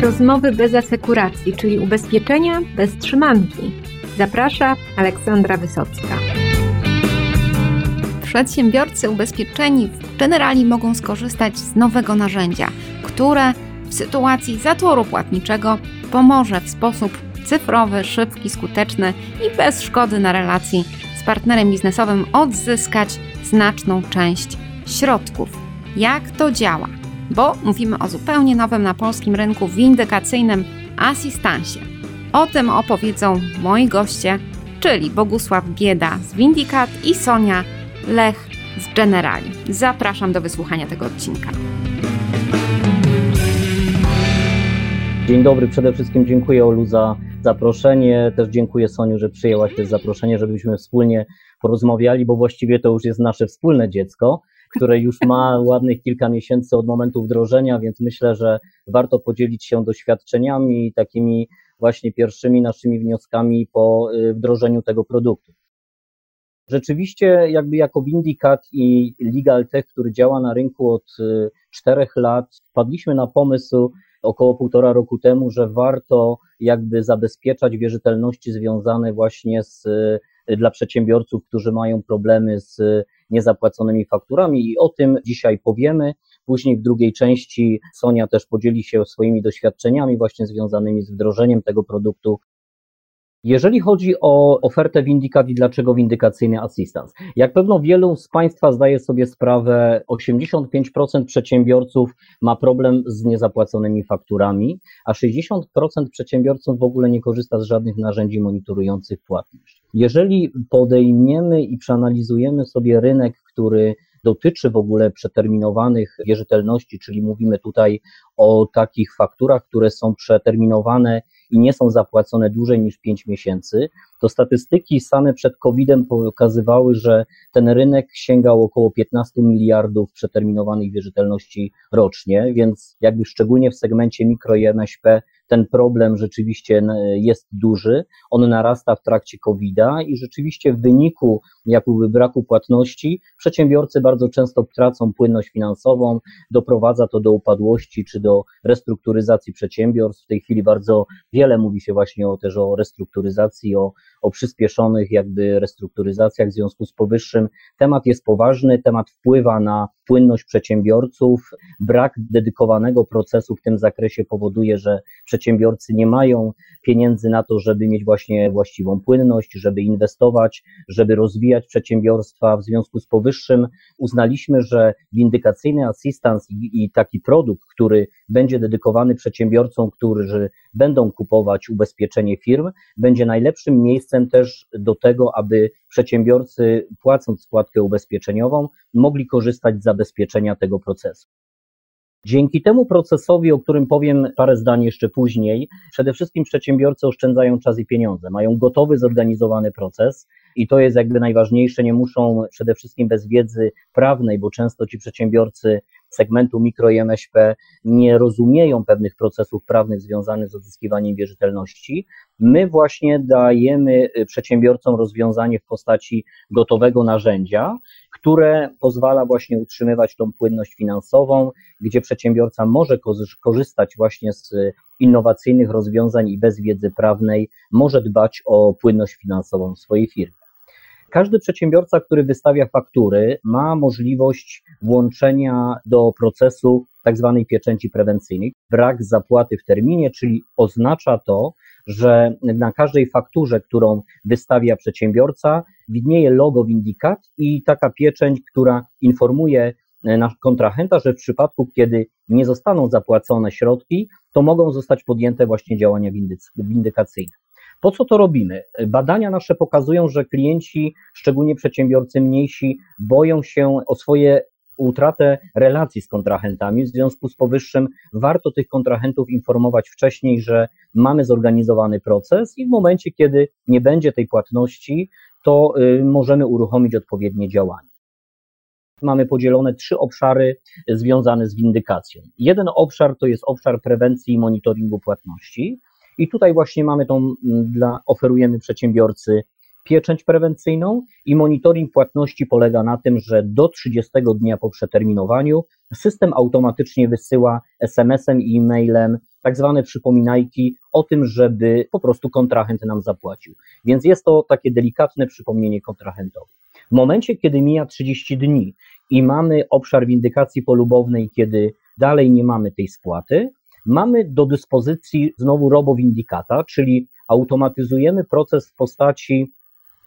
Rozmowy bez asekuracji, czyli ubezpieczenia bez trzymanki. Zaprasza Aleksandra Wysocka. Przedsiębiorcy ubezpieczeni w generali mogą skorzystać z nowego narzędzia, które w sytuacji zatoru płatniczego pomoże w sposób cyfrowy, szybki, skuteczny i bez szkody na relacji z partnerem biznesowym odzyskać znaczną część środków. Jak to działa? Bo mówimy o zupełnie nowym na polskim rynku windykacyjnym asystansie. O tym opowiedzą moi goście, czyli Bogusław Bieda z Windikat i Sonia Lech z Generali. Zapraszam do wysłuchania tego odcinka. Dzień dobry, przede wszystkim dziękuję Olu za zaproszenie. Też dziękuję Soniu, że przyjęłaś też zaproszenie, żebyśmy wspólnie porozmawiali, bo właściwie to już jest nasze wspólne dziecko, które już ma ładnych kilka miesięcy od momentu wdrożenia, więc myślę, że warto podzielić się doświadczeniami i takimi właśnie pierwszymi naszymi wnioskami po y, wdrożeniu tego produktu. Rzeczywiście, jakby jako Windicat i Legal Tech, który działa na rynku od y, czterech lat, wpadliśmy na pomysł około półtora roku temu, że warto jakby zabezpieczać wierzytelności związane właśnie z, y, dla przedsiębiorców, którzy mają problemy z niezapłaconymi fakturami i o tym dzisiaj powiemy. Później w drugiej części Sonia też podzieli się swoimi doświadczeniami właśnie związanymi z wdrożeniem tego produktu jeżeli chodzi o ofertę Windicat i dlaczego windykacyjny assistance, jak pewno wielu z Państwa zdaje sobie sprawę, 85% przedsiębiorców ma problem z niezapłaconymi fakturami, a 60% przedsiębiorców w ogóle nie korzysta z żadnych narzędzi monitorujących płatność. Jeżeli podejmiemy i przeanalizujemy sobie rynek, który dotyczy w ogóle przeterminowanych wierzytelności, czyli mówimy tutaj o takich fakturach, które są przeterminowane i nie są zapłacone dłużej niż 5 miesięcy, to statystyki same przed COVID-em pokazywały, że ten rynek sięgał około 15 miliardów przeterminowanych wierzytelności rocznie, więc jakby szczególnie w segmencie mikro i MŚP ten problem rzeczywiście jest duży. On narasta w trakcie COVID-a i rzeczywiście w wyniku jakby braku płatności przedsiębiorcy bardzo często tracą płynność finansową, doprowadza to do upadłości czy do restrukturyzacji przedsiębiorstw. W tej chwili bardzo wiele mówi się właśnie o, też o restrukturyzacji, o o przyspieszonych jakby restrukturyzacjach w związku z powyższym. Temat jest poważny, temat wpływa na płynność przedsiębiorców. Brak dedykowanego procesu w tym zakresie powoduje, że przedsiębiorcy nie mają pieniędzy na to, żeby mieć właśnie właściwą płynność, żeby inwestować, żeby rozwijać przedsiębiorstwa. W związku z powyższym uznaliśmy, że windykacyjny assistance i, i taki produkt, który będzie dedykowany przedsiębiorcom, którzy będą kupować ubezpieczenie firm, będzie najlepszym miejscem też do tego, aby przedsiębiorcy, płacąc składkę ubezpieczeniową, mogli korzystać z zabezpieczenia tego procesu. Dzięki temu procesowi, o którym powiem parę zdań jeszcze później, przede wszystkim przedsiębiorcy oszczędzają czas i pieniądze, mają gotowy, zorganizowany proces i to jest jakby najważniejsze. Nie muszą przede wszystkim bez wiedzy prawnej, bo często ci przedsiębiorcy segmentu mikro i MŚP nie rozumieją pewnych procesów prawnych związanych z odzyskiwaniem wierzytelności. My właśnie dajemy przedsiębiorcom rozwiązanie w postaci gotowego narzędzia, które pozwala właśnie utrzymywać tą płynność finansową, gdzie przedsiębiorca może korzystać właśnie z innowacyjnych rozwiązań i bez wiedzy prawnej może dbać o płynność finansową swojej firmie. Każdy przedsiębiorca, który wystawia faktury, ma możliwość włączenia do procesu tak zwanej pieczęci prewencyjnej. Brak zapłaty w terminie, czyli oznacza to, że na każdej fakturze, którą wystawia przedsiębiorca, widnieje logo Windikat i taka pieczęć, która informuje e, nasz kontrahenta, że w przypadku, kiedy nie zostaną zapłacone środki, to mogą zostać podjęte właśnie działania windykacyjne. Po co to robimy? Badania nasze pokazują, że klienci, szczególnie przedsiębiorcy mniejsi, boją się o swoje utratę relacji z kontrahentami. W związku z powyższym warto tych kontrahentów informować wcześniej, że mamy zorganizowany proces i w momencie, kiedy nie będzie tej płatności, to y, możemy uruchomić odpowiednie działania. Mamy podzielone trzy obszary związane z windykacją. Jeden obszar to jest obszar prewencji i monitoringu płatności. I tutaj właśnie mamy tą, dla, oferujemy przedsiębiorcy pieczęć prewencyjną i monitoring płatności polega na tym, że do 30 dnia po przeterminowaniu system automatycznie wysyła SMS-em i e-mailem tak zwane przypominajki o tym, żeby po prostu kontrahent nam zapłacił. Więc jest to takie delikatne przypomnienie kontrahentowi. W momencie, kiedy mija 30 dni i mamy obszar windykacji polubownej, kiedy dalej nie mamy tej spłaty, mamy do dyspozycji znowu robowindykata, czyli automatyzujemy proces w postaci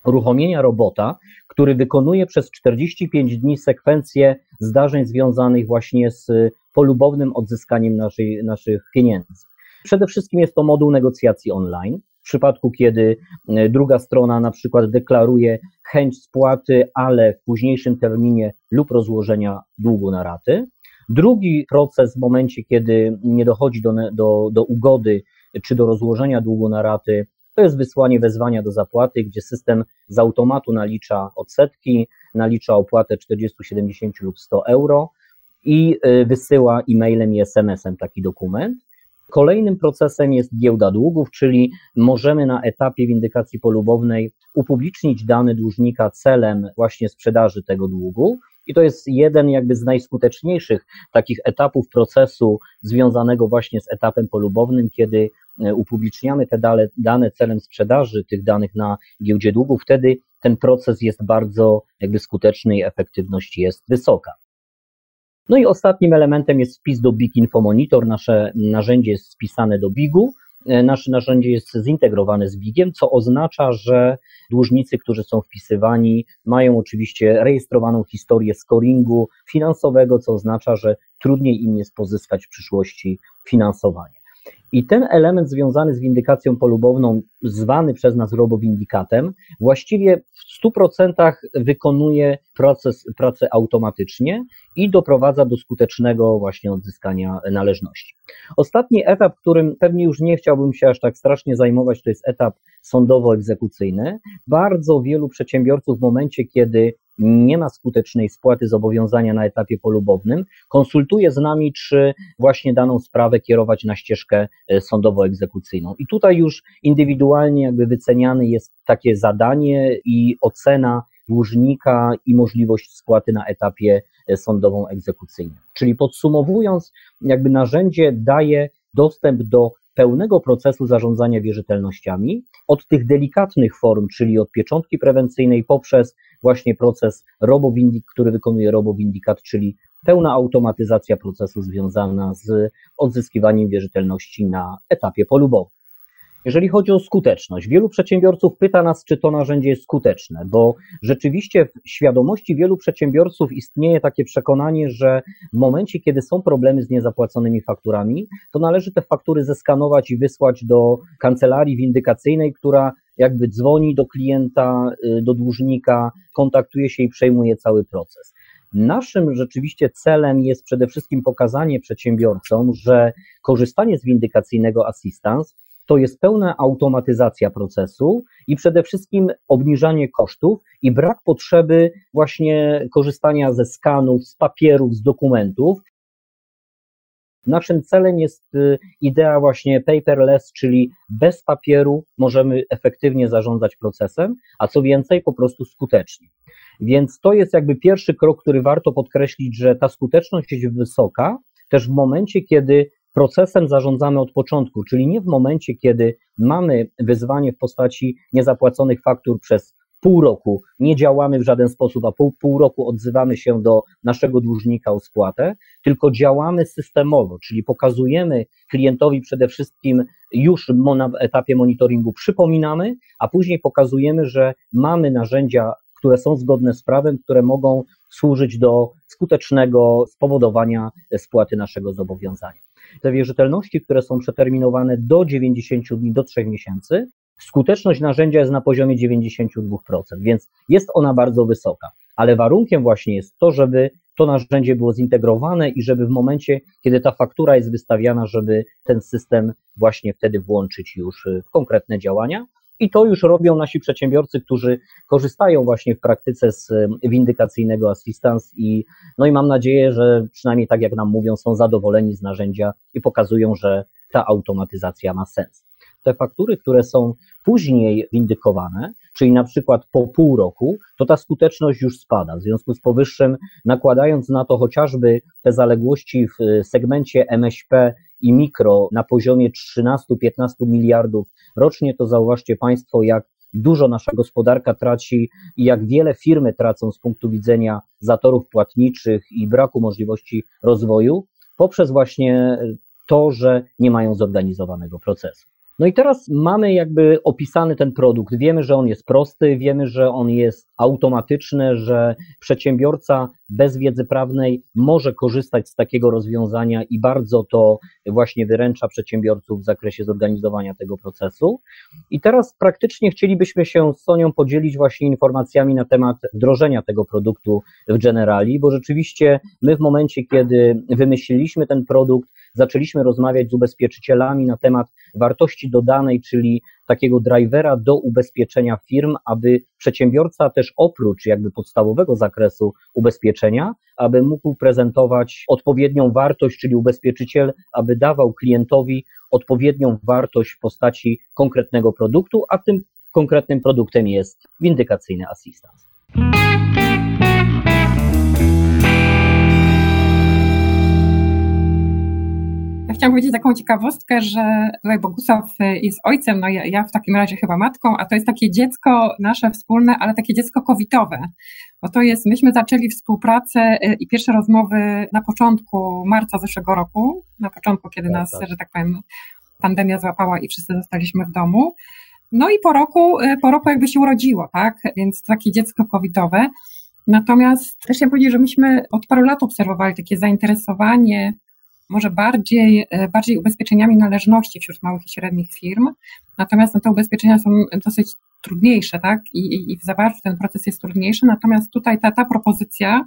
uruchomienia robota, który wykonuje przez 45 dni sekwencję zdarzeń związanych właśnie z polubownym odzyskaniem naszej, naszych pieniędzy. Przede wszystkim jest to moduł negocjacji online. W przypadku, kiedy e, druga strona na przykład deklaruje chęć spłaty, ale w późniejszym terminie lub rozłożenia długu na raty. Drugi proces w momencie, kiedy nie dochodzi do, do, do ugody czy do rozłożenia długu na raty, to jest wysłanie wezwania do zapłaty, gdzie system z automatu nalicza odsetki, nalicza opłatę 40, 70 lub 100 euro i y, wysyła e-mailem i SMS-em taki dokument. Kolejnym procesem jest giełda długów, czyli możemy na etapie windykacji polubownej upublicznić dane dłużnika celem właśnie sprzedaży tego długu. I to jest jeden jakby z najskuteczniejszych takich etapów procesu związanego właśnie z etapem polubownym, kiedy e, upubliczniamy te dane, dane celem sprzedaży tych danych na giełdzie długów, wtedy ten proces jest bardzo jakby skuteczny i efektywność jest wysoka. No i ostatnim elementem jest wpis do Big Info Monitor. Nasze narzędzie jest spisane do Bigu. E, nasze narzędzie jest zintegrowane z Bigiem, co oznacza, że dłużnicy, którzy są wpisywani, mają oczywiście rejestrowaną historię scoringu finansowego, co oznacza, że trudniej im jest pozyskać w przyszłości finansowanie. I ten element związany z windykacją polubowną, zwany przez nas robowindikatem, właściwie w 100% wykonuje proces, pracę automatycznie i doprowadza do skutecznego właśnie odzyskania należności. Ostatni etap, którym pewnie już nie chciałbym się aż tak strasznie zajmować, to jest etap sądowo-egzekucyjny. Bardzo wielu przedsiębiorców w momencie, kiedy nie ma skutecznej spłaty zobowiązania na etapie polubownym, konsultuje z nami, czy właśnie daną sprawę kierować na ścieżkę e, sądowo-egzekucyjną. I tutaj już indywidualnie jakby wyceniane jest takie zadanie i ocena dłużnika i możliwość spłaty na etapie e, sądowo-egzekucyjnym. Czyli podsumowując, jakby narzędzie daje dostęp do pełnego procesu zarządzania wierzytelnościami, od tych delikatnych form, czyli od pieczątki prewencyjnej poprzez właśnie proces RoboWindik, który wykonuje RoboWindikat, czyli pełna automatyzacja procesu związana z odzyskiwaniem wierzytelności na etapie polubowym. Jeżeli chodzi o skuteczność, wielu przedsiębiorców pyta nas, czy to narzędzie jest skuteczne, bo rzeczywiście w świadomości wielu przedsiębiorców istnieje takie przekonanie, że w momencie, kiedy są problemy z niezapłaconymi fakturami, to należy te faktury zeskanować i wysłać do kancelarii windykacyjnej, która jakby dzwoni do klienta, y, do dłużnika, kontaktuje się i przejmuje cały proces. Naszym rzeczywiście celem jest przede wszystkim pokazanie przedsiębiorcom, że korzystanie z windykacyjnego assistance to jest pełna automatyzacja procesu i przede wszystkim obniżanie kosztów i brak potrzeby właśnie korzystania ze skanów, z papierów, z dokumentów. Naszym celem jest y, idea właśnie paperless, czyli bez papieru możemy efektywnie zarządzać procesem, a co więcej, po prostu skutecznie. Więc to jest jakby pierwszy krok, który warto podkreślić, że ta skuteczność jest wysoka, też w momencie, kiedy procesem zarządzamy od początku, czyli nie w momencie, kiedy mamy wyzwanie w postaci niezapłaconych faktur przez pół roku, nie działamy w żaden sposób, a pół, pół roku odzywamy się do naszego dłużnika o spłatę, tylko działamy systemowo, czyli pokazujemy klientowi przede wszystkim już na etapie monitoringu przypominamy, a później pokazujemy, że mamy narzędzia, które są zgodne z prawem, które mogą służyć do skutecznego spowodowania spłaty naszego zobowiązania te wierzytelności, które są przeterminowane do 90 dni, do 3 miesięcy, skuteczność narzędzia jest na poziomie 92%, więc jest ona bardzo wysoka. Ale warunkiem właśnie jest to, żeby to narzędzie było zintegrowane i żeby w momencie, kiedy ta faktura jest wystawiana, żeby ten system właśnie wtedy włączyć już w konkretne działania. I to już robią nasi przedsiębiorcy, którzy korzystają właśnie w praktyce z windykacyjnego assistance i no i mam nadzieję, że przynajmniej tak jak nam mówią, są zadowoleni z narzędzia i pokazują, że ta automatyzacja ma sens. Te faktury, które są później windykowane, czyli na przykład po pół roku, to ta skuteczność już spada. W związku z powyższym, nakładając na to chociażby te zaległości w segmencie MŚP i mikro na poziomie 13-15 miliardów rocznie, to zauważcie Państwo, jak dużo nasza gospodarka traci i jak wiele firmy tracą z punktu widzenia zatorów płatniczych i braku możliwości rozwoju poprzez właśnie to, że nie mają zorganizowanego procesu. No i teraz mamy jakby opisany ten produkt. Wiemy, że on jest prosty, wiemy, że on jest automatyczny, że przedsiębiorca bez wiedzy prawnej może korzystać z takiego rozwiązania i bardzo to właśnie wyręcza przedsiębiorców w zakresie zorganizowania tego procesu. I teraz praktycznie chcielibyśmy się z Sonią podzielić właśnie informacjami na temat wdrożenia tego produktu w Generali, bo rzeczywiście my w momencie, kiedy wymyśliliśmy ten produkt, zaczęliśmy rozmawiać z ubezpieczycielami na temat wartości dodanej, czyli takiego drivera do ubezpieczenia firm, aby przedsiębiorca też oprócz jakby podstawowego zakresu ubezpieczenia, aby mógł prezentować odpowiednią wartość, czyli ubezpieczyciel, aby dawał klientowi odpowiednią wartość w postaci konkretnego produktu, a tym konkretnym produktem jest windykacyjny asystans. Chciałam powiedzieć taką ciekawostkę, że tutaj Bogusław jest ojcem, no ja, ja w takim razie chyba matką, a to jest takie dziecko nasze wspólne, ale takie dziecko covidowe. Bo to jest, myśmy zaczęli współpracę y, i pierwsze rozmowy na początku marca zeszłego roku, na początku, kiedy tak, nas, tak. że tak powiem, pandemia złapała i wszyscy zostaliśmy w domu. No i po roku, y, po roku jakby się urodziło, tak? Więc takie dziecko covidowe. Natomiast też chciałam powiedzieć, że myśmy od paru lat obserwowali takie zainteresowanie może bardziej, e, bardziej ubezpieczeniami należności wśród małych i średnich firm, natomiast no, te ubezpieczenia są dosyć trudniejsze, tak, i, i w zawarciu ten proces jest trudniejszy, natomiast tutaj ta, ta propozycja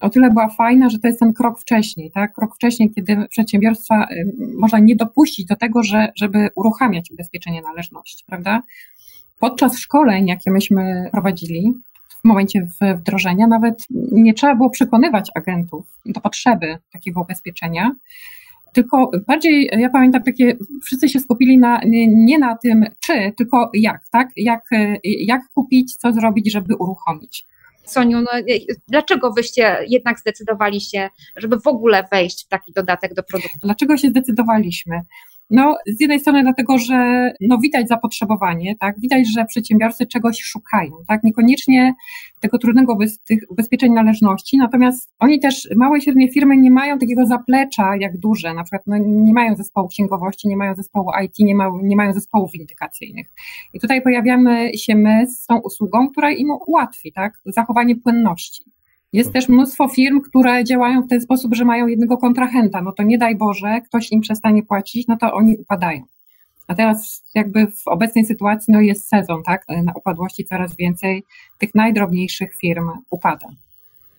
o tyle była fajna, że to jest ten krok wcześniej, tak, krok wcześniej, kiedy przedsiębiorstwa e, można nie dopuścić do tego, że, żeby uruchamiać ubezpieczenie należności, prawda. Podczas szkoleń, jakie myśmy prowadzili, momencie wdrożenia nawet nie trzeba było przekonywać agentów do potrzeby takiego ubezpieczenia, tylko bardziej, ja pamiętam takie, wszyscy się skupili na, nie na tym czy, tylko jak, tak? Jak, jak kupić, co zrobić, żeby uruchomić. Soniu, no, dlaczego wyście jednak zdecydowaliście, żeby w ogóle wejść w taki dodatek do produktu? Dlaczego się zdecydowaliśmy? No, z jednej strony dlatego, że no, widać zapotrzebowanie, tak? Widać, że przedsiębiorcy czegoś szukają, tak? Niekoniecznie tego trudnego bez, tych ubezpieczeń należności, natomiast oni też, małe i średnie firmy nie mają takiego zaplecza jak duże, na przykład no, nie mają zespołu księgowości, nie mają zespołu IT, nie, ma, nie mają zespołów windykacyjnych. I tutaj pojawiamy się my z tą usługą, która im ułatwi, tak? Zachowanie płynności. Jest też mnóstwo firm, które działają w ten sposób, że mają jednego kontrahenta. No to nie daj Boże, ktoś im przestanie płacić, no to oni upadają. A teraz jakby w obecnej sytuacji no jest sezon, tak? Na upadłości coraz więcej tych najdrobniejszych firm upada.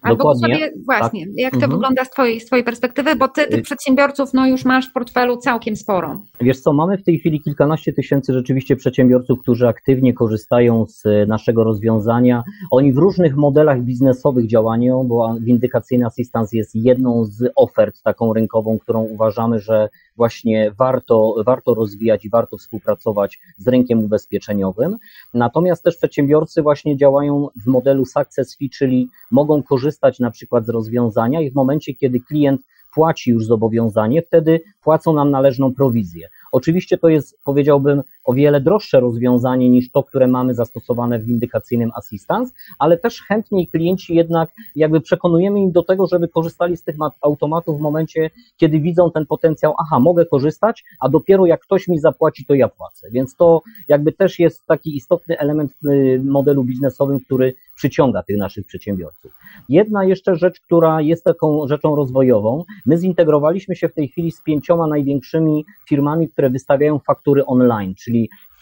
Albo Dokładnie. sobie właśnie, tak. jak to mhm. wygląda z twojej, z twojej perspektywy, bo ty tych y- przedsiębiorców no już masz w portfelu całkiem sporo. Wiesz co, mamy w tej chwili kilkanaście tysięcy rzeczywiście przedsiębiorców, którzy aktywnie korzystają z naszego rozwiązania. Oni w różnych modelach biznesowych działają, bo windykacyjny asystans jest jedną z ofert taką rynkową, którą uważamy, że właśnie warto, warto rozwijać i warto współpracować z rynkiem ubezpieczeniowym. Natomiast też przedsiębiorcy właśnie działają w modelu success fee, czyli mogą korzystać na przykład z rozwiązania i w momencie, kiedy klient płaci już zobowiązanie, wtedy płacą nam należną prowizję. Oczywiście to jest, powiedziałbym, o wiele droższe rozwiązanie niż to, które mamy zastosowane w windykacyjnym assistance, ale też chętniej klienci jednak jakby przekonujemy im do tego, żeby korzystali z tych automatów w momencie, kiedy widzą ten potencjał, aha, mogę korzystać, a dopiero jak ktoś mi zapłaci, to ja płacę. Więc to jakby też jest taki istotny element w y, modelu biznesowym, który przyciąga tych naszych przedsiębiorców. Jedna jeszcze rzecz, która jest taką rzeczą rozwojową, my zintegrowaliśmy się w tej chwili z pięcioma największymi firmami, które wystawiają faktury online, czyli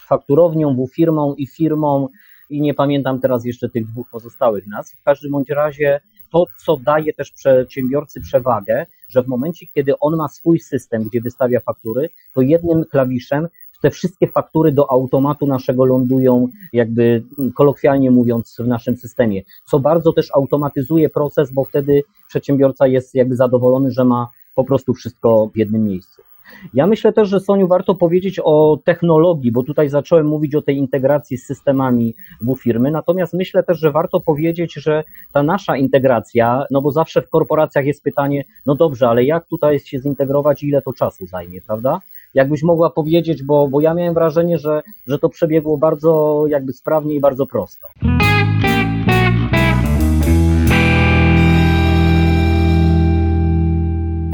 fakturownią, firmą i firmą i nie pamiętam teraz jeszcze tych dwóch pozostałych nazw. W każdym bądź razie to, co daje też przedsiębiorcy przewagę, że w momencie, kiedy on ma swój system, gdzie wystawia faktury, to jednym klawiszem te wszystkie faktury do automatu naszego lądują, jakby kolokwialnie mówiąc, w naszym systemie, co bardzo też automatyzuje proces, bo wtedy przedsiębiorca jest jakby zadowolony, że ma po prostu wszystko w jednym miejscu. Ja myślę też, że Soniu warto powiedzieć o technologii, bo tutaj zacząłem mówić o tej integracji z systemami w firmy, natomiast myślę też, że warto powiedzieć, że ta nasza integracja, no bo zawsze w korporacjach jest pytanie, no dobrze, ale jak tutaj się zintegrować i ile to czasu zajmie, prawda? Jakbyś mogła powiedzieć, bo, bo ja miałem wrażenie, że, że to przebiegło bardzo jakby sprawnie i bardzo prosto.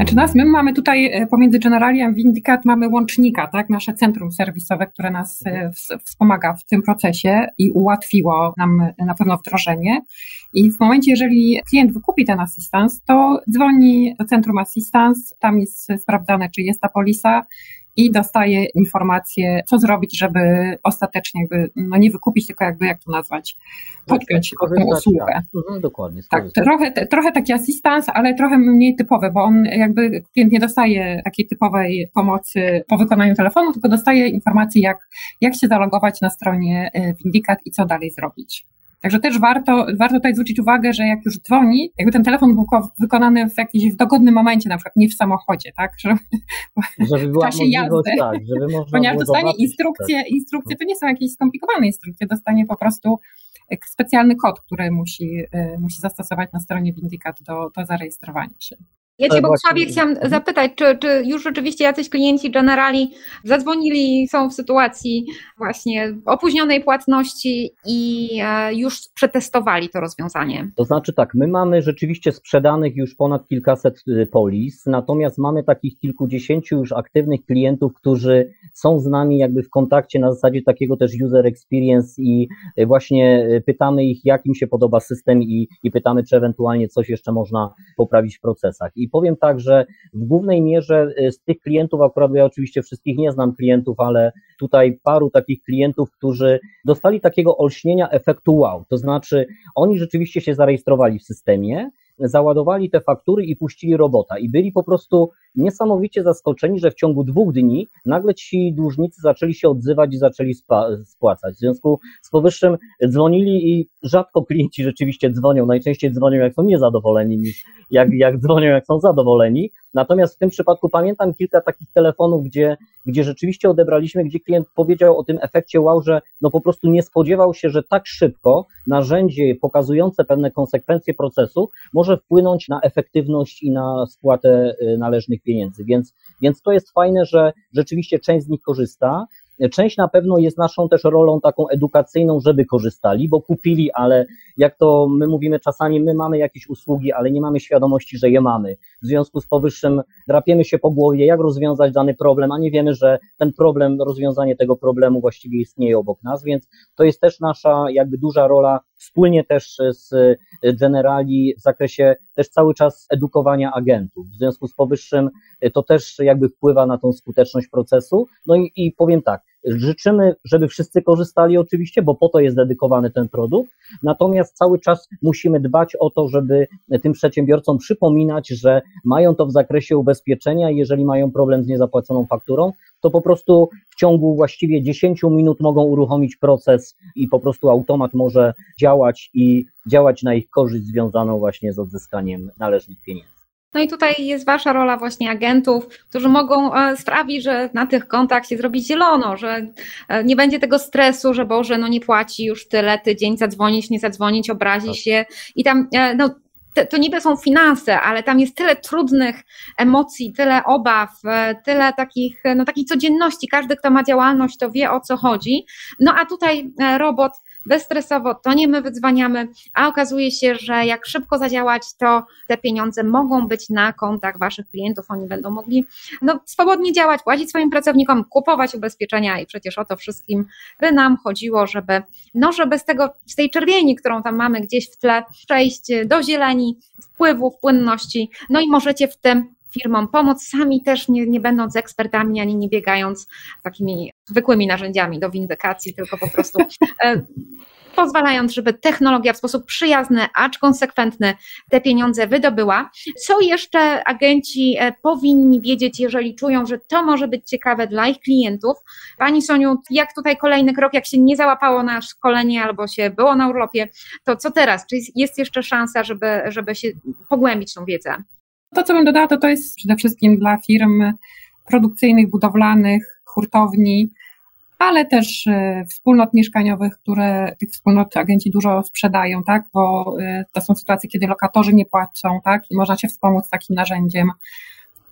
Znaczy nas, my mamy tutaj e, pomiędzy Generali a Vindicat mamy łącznika, tak, nasze centrum serwisowe, które nas e, wspomaga w tym procesie i ułatwiło nam e, na pewno wdrożenie. I w momencie, jeżeli klient wykupi ten assistance, to dzwoni do centrum assistance, tam jest sprawdzane, czy jest ta polisa, i dostaje informację, co zrobić, żeby ostatecznie jakby, no nie wykupić, tylko jakby, jak to nazwać, podpiąć tę usługę. Tak. Mhm, dokładnie. Tak, trochę, trochę taki asystans, ale trochę mniej typowy, bo on jakby klient nie dostaje takiej typowej pomocy po wykonaniu telefonu, tylko dostaje informacji, jak, jak się zalogować na stronie Vindicat i co dalej zrobić. Także też warto, warto tutaj zwrócić uwagę, że jak już dzwoni, jakby ten telefon był wykonany w jakimś w dogodnym momencie, na przykład nie w samochodzie, tak? Żeby, żeby w czasie jazdy. Tak, żeby można Ponieważ dostanie instrukcje, tak. instrukcje to nie są jakieś skomplikowane instrukcje, dostanie po prostu specjalny kod, który musi, y, musi zastosować na stronie Vindicat do, do zarejestrowania się. Ja Cię, Bogusławie, chciałam mhm. zapytać, czy, czy już rzeczywiście jacyś klienci Generali zadzwonili, są w sytuacji właśnie opóźnionej płatności i e, już przetestowali to rozwiązanie? To znaczy tak, my mamy rzeczywiście sprzedanych już ponad kilkaset y, polis, natomiast mamy takich kilkudziesięciu już aktywnych klientów, którzy są z nami jakby w kontakcie na zasadzie takiego też user experience i y, właśnie y, pytamy ich, jak im się podoba system i, i pytamy, czy ewentualnie coś jeszcze można poprawić w procesach. I powiem tak, że w głównej mierze y, z tych klientów, akurat ja oczywiście wszystkich nie znam klientów, ale tutaj paru takich klientów, którzy dostali takiego olśnienia efektu wow, to znaczy oni rzeczywiście się zarejestrowali w systemie, załadowali te faktury i puścili robota i byli po prostu niesamowicie zaskoczeni, że w ciągu dwóch dni nagle ci dłużnicy zaczęli się odzywać i zaczęli spłacać. W związku z powyższym dzwonili i rzadko klienci rzeczywiście dzwonią, najczęściej dzwonią jak są niezadowoleni niż jak, jak dzwonią jak są zadowoleni. Natomiast w tym przypadku pamiętam kilka takich telefonów, gdzie, gdzie rzeczywiście odebraliśmy, gdzie klient powiedział o tym efekcie wow, że no po prostu nie spodziewał się, że tak szybko narzędzie pokazujące pewne konsekwencje procesu może wpłynąć na efektywność i na spłatę y, należnych pieniędzy. Więc, więc to jest fajne, że rzeczywiście część z nich korzysta. Część na pewno jest naszą też rolą taką edukacyjną, żeby korzystali, bo kupili, ale jak to my mówimy czasami, my mamy jakieś usługi, ale nie mamy świadomości, że je mamy. W związku z powyższym drapiemy się po głowie, jak rozwiązać dany problem, a nie wiemy, że ten problem, rozwiązanie tego problemu właściwie istnieje obok nas, więc to jest też nasza jakby duża rola wspólnie też z Generali w zakresie też cały czas edukowania agentów. W związku z powyższym to też jakby wpływa na tą skuteczność procesu. No i, i powiem tak, Życzymy, żeby wszyscy korzystali oczywiście, bo po to jest dedykowany ten produkt. Natomiast cały czas musimy dbać o to, żeby tym przedsiębiorcom przypominać, że mają to w zakresie ubezpieczenia i jeżeli mają problem z niezapłaconą fakturą, to po prostu w ciągu właściwie 10 minut mogą uruchomić proces i po prostu automat może działać i działać na ich korzyść związaną właśnie z odzyskaniem należnych pieniędzy. No i tutaj jest Wasza rola właśnie agentów, którzy mogą e, sprawić, że na tych kontach się zrobi zielono, że e, nie będzie tego stresu, że Boże, no nie płaci już tyle, tydzień, zadzwonić, nie zadzwonić, obrazi tak. się i tam, e, no to niby są finanse, ale tam jest tyle trudnych emocji, tyle obaw, tyle takich, no takiej codzienności. Każdy, kto ma działalność, to wie o co chodzi. No a tutaj robot bezstresowo, to nie my wydzwaniamy, a okazuje się, że jak szybko zadziałać, to te pieniądze mogą być na kontach waszych klientów, oni będą mogli no, swobodnie działać, płacić swoim pracownikom, kupować ubezpieczenia i przecież o to wszystkim by nam chodziło, żeby, no, żeby z tego, z tej czerwieni, którą tam mamy gdzieś w tle, przejść do zieleni, wpływu, płynności, no i możecie w tym firmom pomóc, sami też nie, nie będąc ekspertami, ani nie biegając takimi zwykłymi narzędziami do windykacji, tylko po prostu e, pozwalając, żeby technologia w sposób przyjazny, acz konsekwentny te pieniądze wydobyła. Co jeszcze agenci e, powinni wiedzieć, jeżeli czują, że to może być ciekawe dla ich klientów? Pani Soniu, jak tutaj kolejny krok, jak się nie załapało na szkolenie albo się było na urlopie, to co teraz? Czy jest jeszcze szansa, żeby, żeby się pogłębić tą wiedzę? To, co bym dodała, to to jest przede wszystkim dla firm produkcyjnych, budowlanych, hurtowni, ale też y, wspólnot mieszkaniowych, które tych wspólnot agenci dużo sprzedają, tak, bo y, to są sytuacje, kiedy lokatorzy nie płacą, tak, i można się wspomóc takim narzędziem.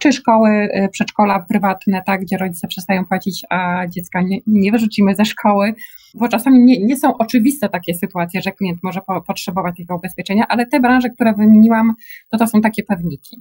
Czy szkoły, y, przedszkola prywatne, tak, gdzie rodzice przestają płacić, a dziecka nie, nie wyrzucimy ze szkoły, bo czasami nie, nie są oczywiste takie sytuacje, że klient może po, potrzebować takiego ubezpieczenia, ale te branże, które wymieniłam, to to są takie pewniki.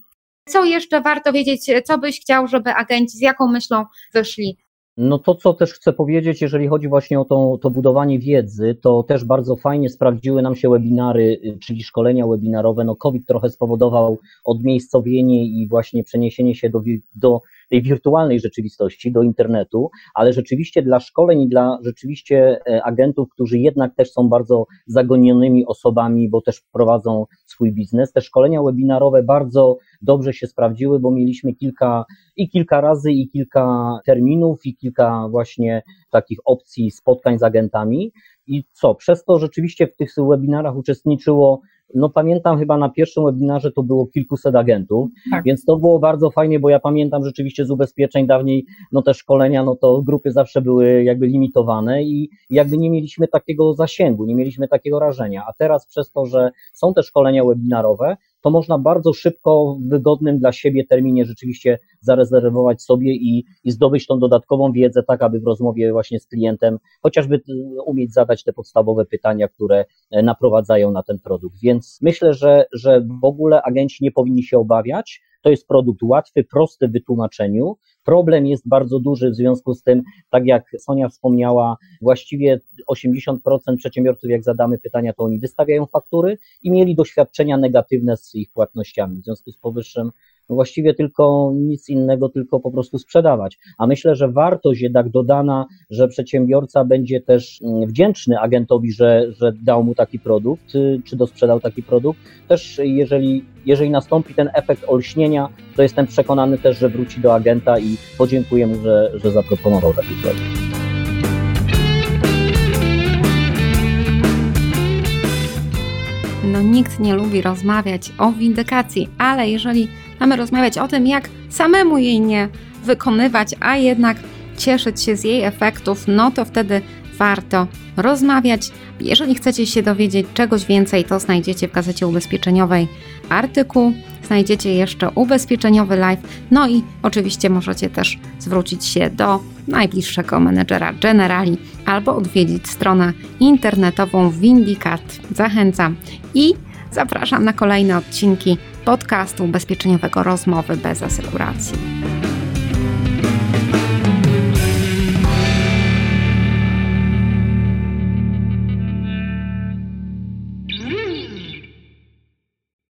Co jeszcze warto wiedzieć, co byś chciał, żeby agenci z jaką myślą wyszli no to, co też chcę powiedzieć, jeżeli chodzi właśnie o to, to budowanie wiedzy, to też bardzo fajnie sprawdziły nam się webinary, y, czyli szkolenia webinarowe. No COVID trochę spowodował odmiejscowienie i właśnie przeniesienie się do, do tej wirtualnej rzeczywistości, do internetu, ale rzeczywiście dla szkoleń i dla rzeczywiście e, agentów, którzy jednak też są bardzo zagonionymi osobami, bo też prowadzą swój biznes, te szkolenia webinarowe bardzo dobrze się sprawdziły, bo mieliśmy kilka i kilka razy, i kilka terminów, i kilka właśnie takich opcji spotkań z agentami. I co? Przez to rzeczywiście w tych webinarach uczestniczyło no pamiętam chyba na pierwszym webinarze to było kilkuset agentów, tak. więc to było bardzo fajnie, bo ja pamiętam rzeczywiście z ubezpieczeń dawniej, no te szkolenia, no to grupy zawsze były jakby limitowane i jakby nie mieliśmy takiego zasięgu, nie mieliśmy takiego rażenia, a teraz przez to, że są te szkolenia webinarowe, to można bardzo szybko, w wygodnym dla siebie terminie rzeczywiście zarezerwować sobie i, i zdobyć tą dodatkową wiedzę, tak aby w rozmowie właśnie z klientem chociażby y, umieć zadać te podstawowe pytania, które e, naprowadzają na ten produkt. Więc myślę, że, że w ogóle agenci nie powinni się obawiać. To jest produkt łatwy, prosty w wytłumaczeniu. Problem jest bardzo duży w związku z tym, tak jak Sonia wspomniała, właściwie 80% przedsiębiorców, jak zadamy pytania, to oni wystawiają faktury i mieli doświadczenia negatywne z ich płatnościami. W związku z powyższym właściwie tylko nic innego, tylko po prostu sprzedawać. A myślę, że wartość jednak dodana, że przedsiębiorca będzie też mm, wdzięczny agentowi, że, że dał mu taki produkt, czy dosprzedał taki produkt. Też jeżeli, jeżeli nastąpi ten efekt olśnienia, to jestem przekonany też, że wróci do agenta i podziękuję mu, że, że zaproponował taki produkt. No, nikt nie lubi rozmawiać o windykacji, ale jeżeli Mamy rozmawiać o tym, jak samemu jej nie wykonywać, a jednak cieszyć się z jej efektów, no to wtedy warto rozmawiać. Jeżeli chcecie się dowiedzieć czegoś więcej, to znajdziecie w gazecie ubezpieczeniowej artykuł, znajdziecie jeszcze ubezpieczeniowy live, no i oczywiście możecie też zwrócić się do najbliższego menedżera Generali albo odwiedzić stronę internetową Windicat. Zachęcam i zapraszam na kolejne odcinki podcastu ubezpieczeniowego Rozmowy bez asekuracji.